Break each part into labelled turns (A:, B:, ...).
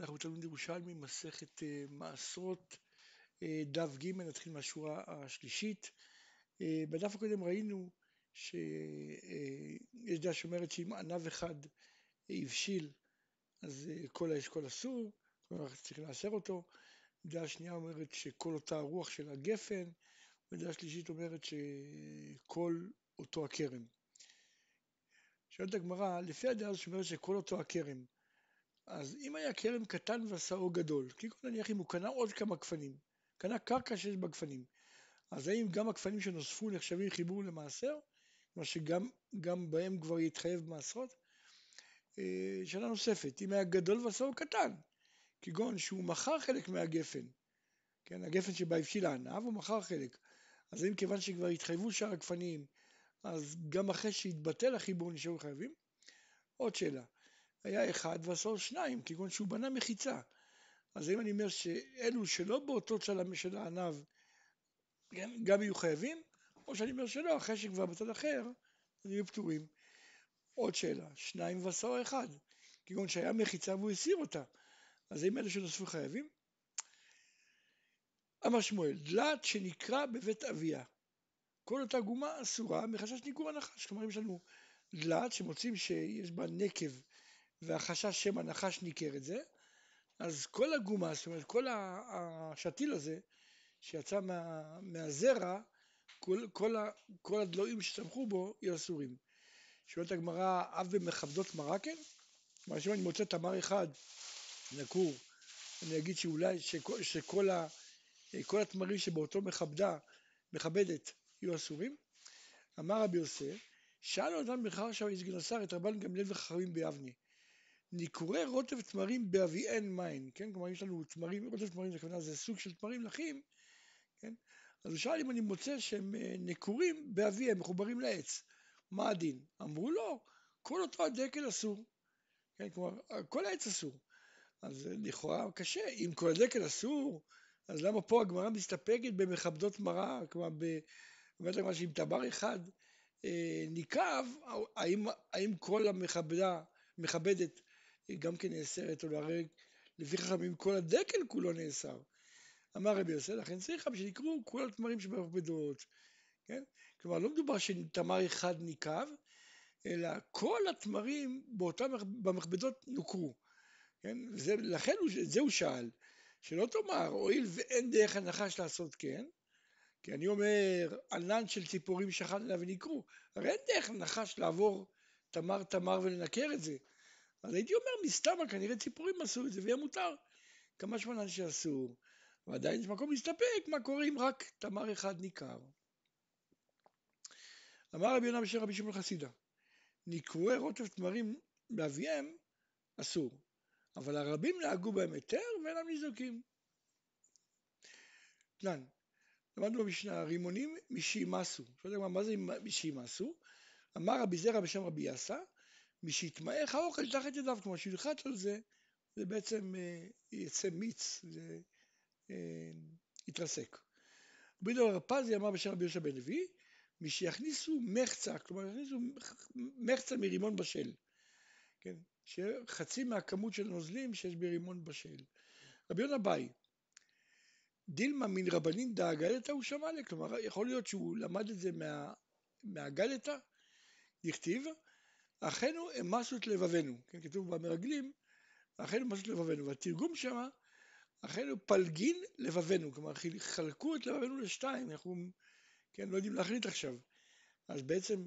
A: אנחנו בתלמוד ירושלמי, מסכת אה, מעשרות, אה, דף ג', נתחיל מהשורה השלישית. אה, בדף הקודם ראינו שיש דעה שאומרת שאם ענב אחד הבשיל, אז כל האשכול אסור, כלומר צריכים לאשר אותו. דעה שנייה אומרת שכל אותה הרוח של הגפן, ודעה שלישית אומרת שכל אותו הכרם. שואלת הגמרא, לפי הדעה הזאת שאומרת שכל אותו הכרם, אז אם היה כרם קטן ועשאו גדול, כגון נניח אם הוא קנה עוד כמה גפנים, קנה קרקע שיש בה גפנים, אז האם גם הגפנים שנוספו נחשבים חיבור למעשר? כלומר שגם בהם כבר יתחייב מעשרות? אה, שאלה נוספת, אם היה גדול ועשאו קטן, כגון שהוא מכר חלק מהגפן, כן, הגפן שבה הבשיל הענב הוא מכר חלק, אז האם כיוון שכבר התחייבו שאר הגפנים, אז גם אחרי שהתבטל החיבור נשארו חייבים? עוד שאלה, היה אחד ועשו שניים, כגון שהוא בנה מחיצה. אז אם אני אומר שאלו שלא באותו צלם של הענב גם יהיו חייבים, או שאני אומר שלא, אחרי שכבר בצד אחר, אז יהיו פטורים. עוד שאלה, שניים ועשו אחד, כגון שהיה מחיצה והוא הסיר אותה, אז האם אלו שנוספו חייבים? אמר שמואל, דלת שנקרא בבית אביה, כל אותה גומה אסורה מחשש ניגור הנחש, כלומר אם יש לנו דלת שמוצאים שיש בה נקב והחשש שמא נחש ניכר את זה, אז כל הגומה, זאת אומרת כל השתיל הזה שיצא מה, מהזרע, כל, כל, כל הדלויים שצמחו בו יהיו אסורים. שואלת הגמרא, אב במכבדות מרקן? כלומר, שאם אני מוצא תמר אחד נקור, אני אגיד שאולי שכל, שכל ה, כל התמרים שבאותו מכבדה, מכבדת, יהיו אסורים? אמר רבי יוסף, שאל אדם בכר שם איש גנוסר את רבן גמליאל וחכמים ביבנה. ניכורי רוטב תמרים באביאן מים, כן? כלומר יש לנו תמרים, רוטב תמרים זה כוונה זה סוג של תמרים לחים, כן? אז הוא שאל אם אני מוצא שהם אה, נקורים באביהם, מחוברים לעץ, מה הדין? אמרו לו, כל אותו הדקל אסור, כן? כלומר, כל העץ אסור. אז לכאורה קשה, אם כל הדקל אסור, אז למה פה הגמרא מסתפקת במכבדות מרה, כלומר, אומרת הגמרא שאם טבר אחד אה, ניקב, האם, האם כל המכבדה, מכבדת גם כן נאסרת, או להרג, לפי חכמים כל הדקל כולו נאסר. אמר רבי יוסף, לכן צריכה שנקראו כל התמרים שבמכבדות, כן? כלומר, לא מדובר שתמר אחד ניקב, אלא כל התמרים באותם, במכבדות נוקרו, כן? וזה, לכן הוא, זה הוא שאל, שלא תאמר, הואיל ואין דרך הנחש לעשות כן, כי אני אומר, ענן של ציפורים שחט עליו ונקרו, הרי אין דרך נחש לעבור תמר תמר ולנקר את זה, אז הייתי אומר, מסתמה, כנראה ציפורים עשו את זה ויהיה מותר. כמה שמונה שאסור, ועדיין יש מקום להסתפק מה קורה אם רק תמר אחד ניכר. אמר רבי יונה בשם רבי שמעון חסידה, נקרואי רוטב תמרים באביהם אסור, אבל הרבים נהגו בהם היתר ואינם ניזוקים. תנן, למדנו במשנה, רימונים משיימסו. מה זה משיימסו? אמר רבי זרע בשם רבי יאסה, משיתמעך האוכל תחת ידיו, כלומר שילחץ על זה, זה בעצם אה, יצא מיץ, זה אה, יתרסק. רבי דבר פזי אמר בשם רבי יהושע בן לוי, משיכניסו מחצה, כלומר יכניסו מחצה מרימון בשל, כן, שחצי מהכמות של נוזלים שיש ברימון בשל. רבי יונה ביי, דילמה מן רבנין דאגלתא הוא שמע לי, כלומר יכול להיות שהוא למד את זה מה, מהגלתא, דכתיב, אחינו אמסו את לבבינו, כן, כתוב במרגלים, אחינו אמסו את לבבינו, והתרגום שמה, אחינו פלגין לבבינו, כלומר חלקו את לבבינו לשתיים, אנחנו כן, לא יודעים להחליט עכשיו. אז בעצם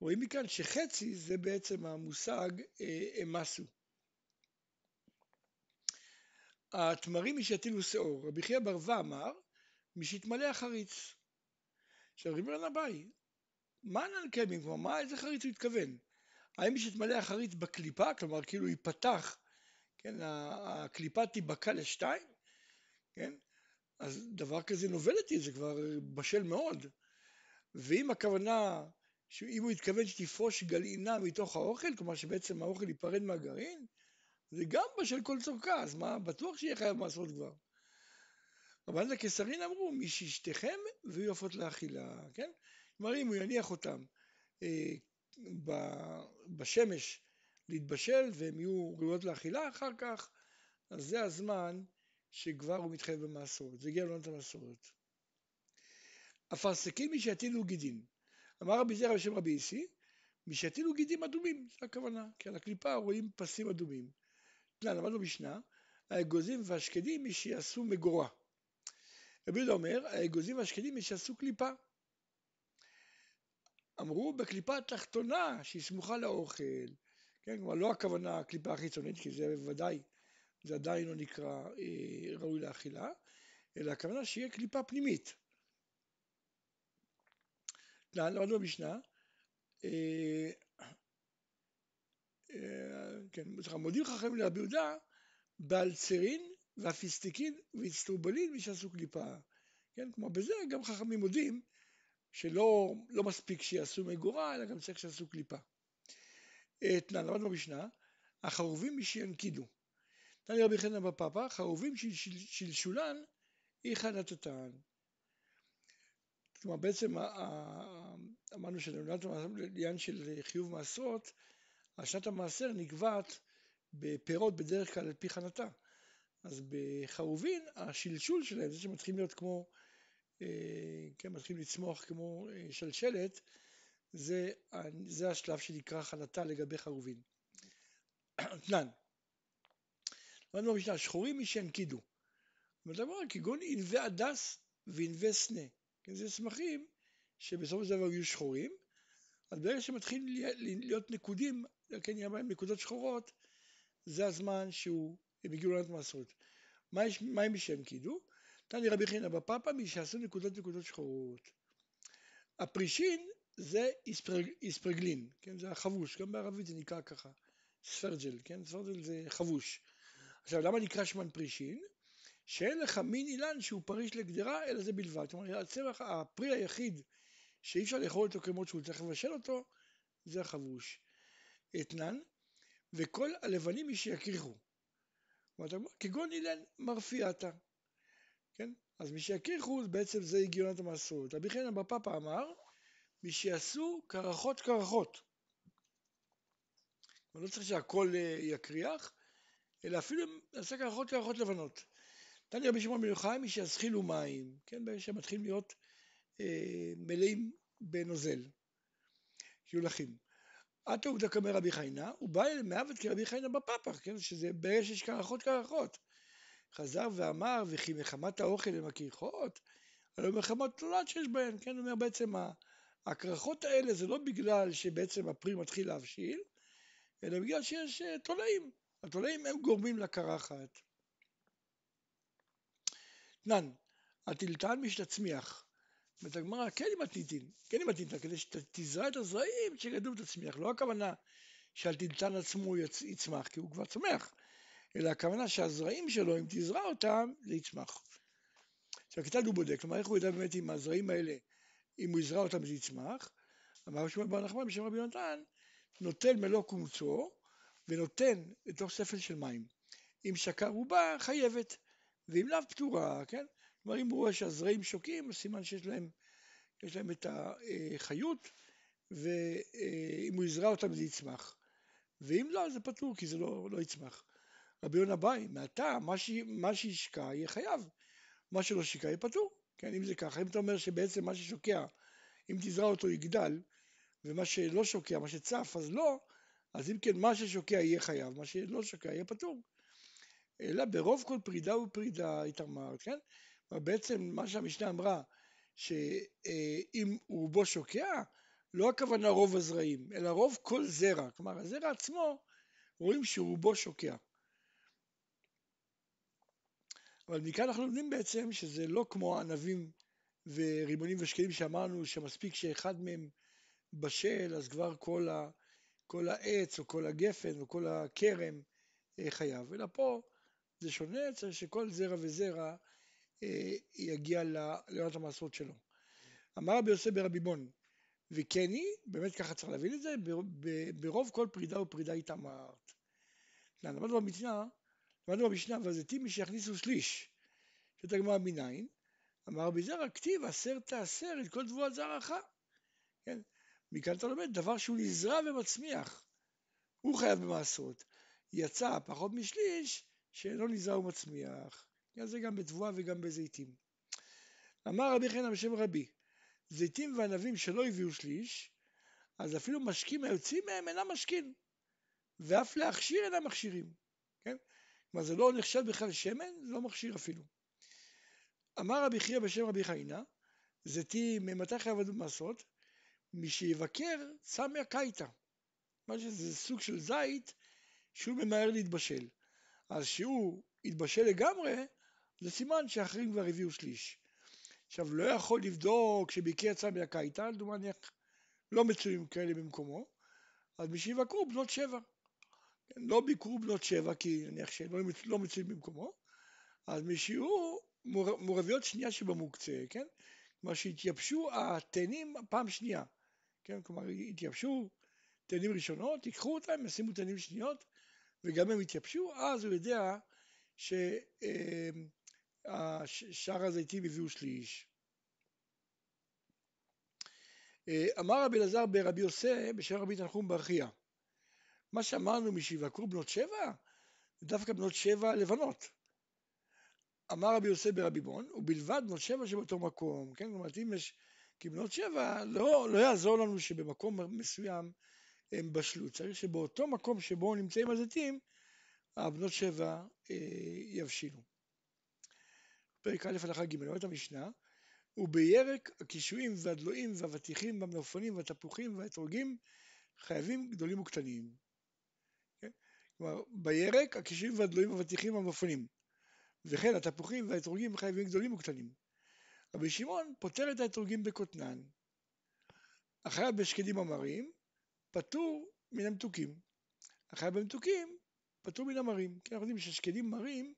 A: רואים מכאן שחצי זה בעצם המושג אה, אמסו. התמרים משתילו שאור, רבי חייא ברווה אמר, משתמלא החריץ. עכשיו רבי רן אביי, מה ננקמים, כלומר, מה, איזה חריץ הוא התכוון? האם שיתמלא החריץ בקליפה, כלומר כאילו ייפתח, כן, הקליפה תיבקע לשתיים, כן, אז דבר כזה נובלתי, זה כבר בשל מאוד. ואם הכוונה, שאם הוא התכוון שתפרוש גלעינה מתוך האוכל, כלומר שבעצם האוכל ייפרד מהגרעין, זה גם בשל כל צורכה, אז מה, בטוח שיהיה חייב מעשות כבר. אבל הקיסרין אמרו, מי שישתכם ויהיו עופות לאכילה, כן? כלומר אם הוא יניח אותם אה, בשמש להתבשל והן יהיו ראויות לאכילה אחר כך, אז זה הזמן שכבר הוא מתחייב במעשרות, זה הגיע לעונת המעשרות. אפרסקים מי שיטילו גידין. אמר רבי זרע בשם רבי איסי, מי שיטילו גידים אדומים, זה הכוונה, כי על הקליפה רואים פסים אדומים. למדנו משנה, האגוזים והשקדים מי שיעשו מגורה. רבי יהודה אומר, האגוזים והשקדים מי שיעשו קליפה. אמרו בקליפה התחתונה שהיא סמוכה לאוכל, כן, כלומר לא הכוונה הקליפה החיצונית, כי זה בוודאי, זה עדיין לא נקרא אה, ראוי לאכילה, אלא הכוונה שיהיה קליפה פנימית. למדנו במשנה, אה, אה, כן, מודיעים חכמים לרבי יהודה באלצרין והפיסטיקין ואיצטרובלין מי שעשו קליפה. כן, כמו בזה גם חכמים מודים שלא לא מספיק שיעשו מגורה, אלא גם צריך שיעשו קליפה. תנן, למדנו במשנה, החרובים מי שינקידו. תנא רבי חנא בפאפא, חרובים של שלשולן איכא נתתן. כלומר בעצם אמרנו שלעניין של חיוב מעשרות, השנת המעשר נקבעת בפירות בדרך כלל על פי חנתה. אז בחרובין השלשול שלהם, זה שמתחילים להיות כמו, כן, מתחילים לצמוח כמו אה, שלשלת, זה, זה השלב שנקרא חנתה לגבי חרובין. תנן, למדנו במשנה, שחורים מי שינקידו. אומרת, כגון ענבי הדס וענבי סנה. כן, זה צמחים שבסופו של דבר יהיו שחורים, אז ברגע שמתחילים להיות נקודים, כן, נהיה בהם נקודות שחורות, זה הזמן שהוא, הם הגיעו לענות מעשרות. מה הם משם קידו? תני רבי חינא בפאפה מי שעשו נקודות נקודות שחורות. הפרישין זה איספרג, איספרגלין, כן, זה החבוש, גם בערבית זה נקרא ככה, ספרג'ל, כן, ספרג'ל זה חבוש. עכשיו למה נקרא שמן פרישין? שאין לך מין אילן שהוא פריש לגדרה, אלא זה בלבד. אומרת, הצמח, הפרי היחיד שאי אפשר לאכול אותו כמות שהוא צריך לבשל אותו, זה החבוש. אתנן, וכל הלבנים מי שיכריחו. כגון אילן מרפיאתה. כן? אז מי שיכריחו, בעצם זה הגיונת המעשרות. רבי חנן בפאפה אמר, מי שיעשו קרחות קרחות. לא צריך שהכל אה, יקריח, אלא אפילו נעשה קרחות קרחות לבנות. תניא רבי שמעון בן יוחאי, מי שיזחילו מים, כן, שמתחילים להיות אה, מלאים בנוזל, שיולכים. עטו עובדא קמא רבי חיינה, הוא בא אל מעוות כרבי חיינה בפפח, כן, שזה ברגע שיש קרחות קרחות. חזר ואמר, וכי מחמת האוכל הם הכריכות, הלוא מחמת תולעת שיש בהן, כן, הוא אומר בעצם הקרחות האלה זה לא בגלל שבעצם הפרי מתחיל להבשיל, אלא בגלל שיש אה, תולעים. התולעים הם גורמים לקרחת. תנן, הטלטן משתצמיח. אומרת הגמרא, כן עם הטלטין, כן עם הטלטן, כדי שתזרע את הזרעים שגדלו ותצמיח. לא הכוונה שהטלטן עצמו יצמח, כי הוא כבר צומח, אלא הכוונה שהזרעים שלו, אם תזרע אותם, זה יצמח. עכשיו, כיצד הוא בודק? כלומר, איך הוא ידע באמת אם הזרעים האלה, אם הוא יזרע אותם זה יצמח? אמר שמואל בר נחמן בשם רבי יונתן, נוטל מלוא קומצו ונותן לתוך ספל של מים. אם שקע רובה, חייבת. ואם לאו פתורה, כן? כלומר אם הוא רואה שהזרעים שוקים, סימן שיש להם, יש להם את החיות, ואם הוא יזרע אותם זה יצמח. ואם לא, זה פתור, כי זה לא, לא יצמח. רבי יונה ביי, מעתה, מה, ש... מה שישקע יהיה חייב, מה שלא שיקע יהיה פתור. כן, אם זה ככה, אם אתה אומר שבעצם מה ששוקע, אם תזרע אותו יגדל, ומה שלא שוקע, מה שצף, אז לא, אז אם כן, מה ששוקע יהיה חייב, מה שלא שוקע יהיה פתור. אלא ברוב כל פרידה ופרידה התאמרת, כן? בעצם מה שהמשנה אמרה, שאם רובו שוקע, לא הכוונה רוב הזרעים, אלא רוב כל זרע. כלומר, הזרע עצמו, רואים שרובו שוקע. אבל מכאן אנחנו לומדים בעצם שזה לא כמו ענבים ורימונים ושקלים שאמרנו שמספיק שאחד מהם בשל, אז כבר כל, ה, כל העץ או כל הגפן או כל הכרם אה, חייב. אלא פה זה שונה, צריך שכל זרע וזרע אה, יגיע לעונת המעשרות שלו. אמר רבי יוסף ברבי בון, וכני, באמת ככה צריך להבין את זה, ברוב כל פרידה ופרידה התאמרת. למדנו במשנה, למדנו במשנה, והזיתים מי שיכניסו שליש, שאת הגמרא מניין, אמר רבי זרע, כתיב עשר תעשר את כל תבואת זרעך. כן? מכאן אתה לומד דבר שהוא נזרע ומצמיח, הוא חייב במעשרות. יצא פחות משליש, שאינו נזרע ומצמיח. כן, זה גם בתבואה וגם בזיתים. אמר רבי חנא בשם רבי, זיתים וענבים שלא הביאו שליש, אז אפילו משקים היוצאים מהם אינם משקים, ואף להכשיר אינם מכשירים. כן? כלומר זה לא נחשב בכלל שמן, זה לא מכשיר אפילו. אמר רבי חייא בשם רבי חיינה, זיתים ממתי חייב במעשרות? מי שיבקר צמיה קייטה. מה שזה סוג של זית שהוא ממהר להתבשל. אז שהוא יתבשל לגמרי, זה סימן שאחרים כבר הביאו שליש. עכשיו, לא יכול לבדוק שביקר צמיה קייטה, דומני לא מצויים כאלה במקומו, אז מי שיבקרו בנות שבע. לא ביקרו בנות שבע כי נניח שלא לא מצויים במקומו, אז מי שיהיו מורביות שנייה שבמוקצה, כן? כלומר שהתייבשו התאנים פעם שנייה, כן? כלומר התייבשו תאנים ראשונות, ייקחו אותם, ישימו תאנים שניות, וגם הם יתייבשו, אז הוא יודע ששאר אמ, הזיתים הביאו שליש. אה, אמר רבי אלעזר ברבי יוסי בשם רבי תנחום ברכיה מה שאמרנו משיבקרו בנות שבע? זה דווקא בנות שבע לבנות. אמר רבי יוסי ברבי בון ובלבד בנות שבע שבאותו מקום כן? כלומר אם יש כי בנות שבע לא, לא יעזור לנו שבמקום מסוים הם בשלו. צריך שבאותו מקום שבו נמצאים הזיתים הבנות שבע אה, יבשילו. פרק א' הלכה ג' אומרת המשנה ובירק הקישואים והדלויים והאבטיחים והמלפפונים והתפוחים והאתרוגים חייבים גדולים וקטנים. כן? כלומר, בירק הקישואים והדלויים והאבטיחים והמלפפונים וכן התפוחים והאתרוגים חייבים גדולים וקטנים. רבי שמעון פותר את האתרוגים בקוטנן. החייב בשקדים המרים פטור מן המתוקים. החייב במתוקים פטור מן המרים. כי אנחנו יודעים ששקדים מרים,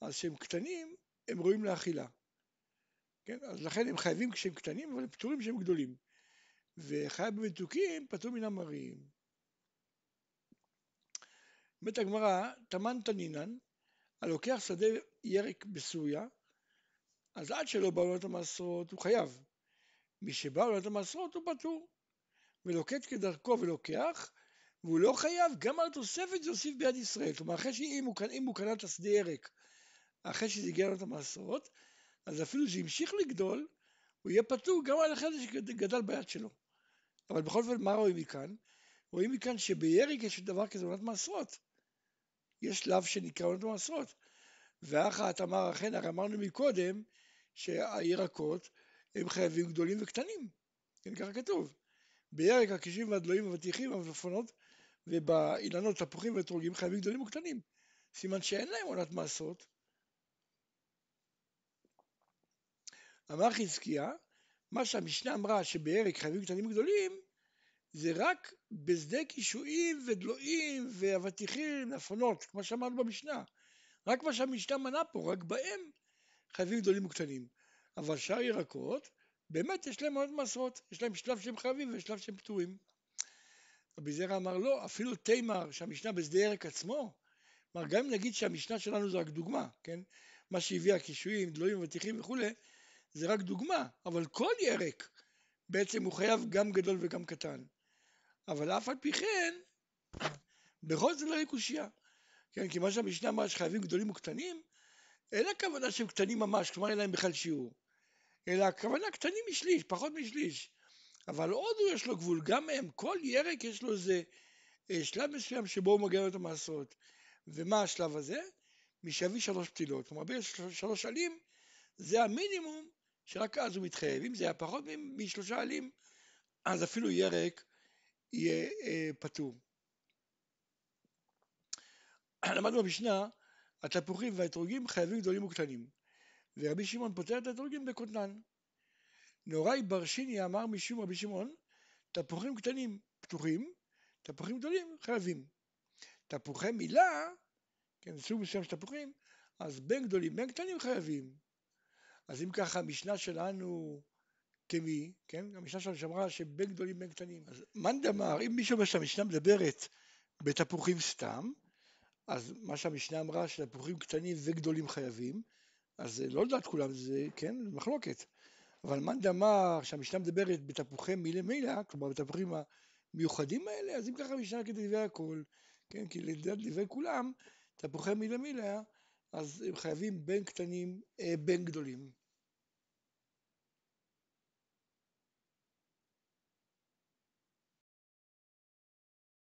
A: אז שהם קטנים, הם ראויים לאכילה. כן? אז לכן הם חייבים כשהם קטנים, אבל הם פטורים כשהם גדולים. וחייב במתוקים פטור מן המרים. אומרת הגמרא, תמן תנינן, הלוקח שדה ירק בסוריה, אז עד שלא בא לעונת המעשרות הוא חייב. מי שבא לעונת המעשרות הוא פטור. ולוקט כדרכו ולוקח, והוא לא חייב גם על התוספת שיוסיף ביד ישראל. כלומר, אחרי שאם הוא, הוא קנה את השדה ירק, אחרי שזה הגיע לעונת המעשרות, אז אפילו שהמשיך לגדול, הוא יהיה פטור גם על החלק שגדל ביד שלו. אבל בכל זאת, מה רואים מכאן? רואים מכאן שבירק יש דבר כזה עונת מעשרות. יש שלב שנקרא עונת מעשרות. ואחת אמר, אכן, הרי אמרנו מקודם שהירקות הם חייבים גדולים וקטנים. כן, ככה כתוב. בירק הקישים והדלויים והבטיחים והמלפפונות ובאילנות תפוחים ואתרוגים חייבים גדולים וקטנים. סימן שאין להם עונת מעשרות, אמר חזקיה, מה שהמשנה אמרה שבירק חייבים קטנים גדולים, זה רק בשדה קישואים ודלויים ואבטיחים, נפונות, כמו שאמרנו במשנה. רק מה שהמשנה מנה פה, רק בהם חייבים גדולים וקטנים. אבל שאר ירקות, באמת יש להם מאוד מעשרות, יש להם שלב שהם חייבים ושלב שהם פטורים. רבי זרע אמר לא, אפילו תימר שהמשנה בשדה ירק עצמו, כלומר גם אם נגיד שהמשנה שלנו זה רק דוגמה, כן? מה שהביאה קישואים, דלויים, אבטיחים וכולי, זה רק דוגמה, אבל כל ירק בעצם הוא חייב גם גדול וגם קטן. אבל אף על פי כן, בכל זאת לא יהיה קושייה. כן, כי מה שהמשנה אמרה שחייבים גדולים וקטנים, אין הכוונה שהם קטנים ממש, כלומר אין להם בכלל שיעור. אלא הכוונה קטנים משליש, פחות משליש. אבל עוד הוא יש לו גבול, גם הם, כל ירק יש לו איזה אה, שלב מסוים שבו הוא מגיע את המעשרות. ומה השלב הזה? משבי שלוש פתילות. כלומר, בשלוש עלים זה המינימום שרק אז הוא מתחייב. אם זה היה פחות משלושה עלים, אז אפילו ירק יהיה אה, פטור. למדנו במשנה, התפוחים והאתרוגים חייבים גדולים וקטנים, ורבי שמעון פותר את האתרוגים בקוטנן. נוראי בר שיני אמר משום רבי שמעון, תפוחים קטנים פתוחים, תפוחים גדולים חייבים. תפוחי מילה, כן, סוג מסוים של תפוחים, אז בין גדולים בין קטנים חייבים. אז אם ככה המשנה שלנו כמי, כן? המשנה שלנו שאמרה שבין גדולים בין קטנים. אז מאן דאמר, אם מישהו אומר שהמשנה מדברת בתפוחים סתם, אז מה שהמשנה אמרה שתפוחים קטנים וגדולים חייבים, אז לא לדעת כולם, זה כן, מחלוקת. אבל מאן דאמר שהמשנה מדברת בתפוחי מילה מילה, כלומר בתפוחים המיוחדים האלה, אז אם ככה המשנה כדברי הכל, כן, כי לדעת דברי כולם, תפוחי מילה מילה, אז הם חייבים בין קטנים, אה, בין גדולים.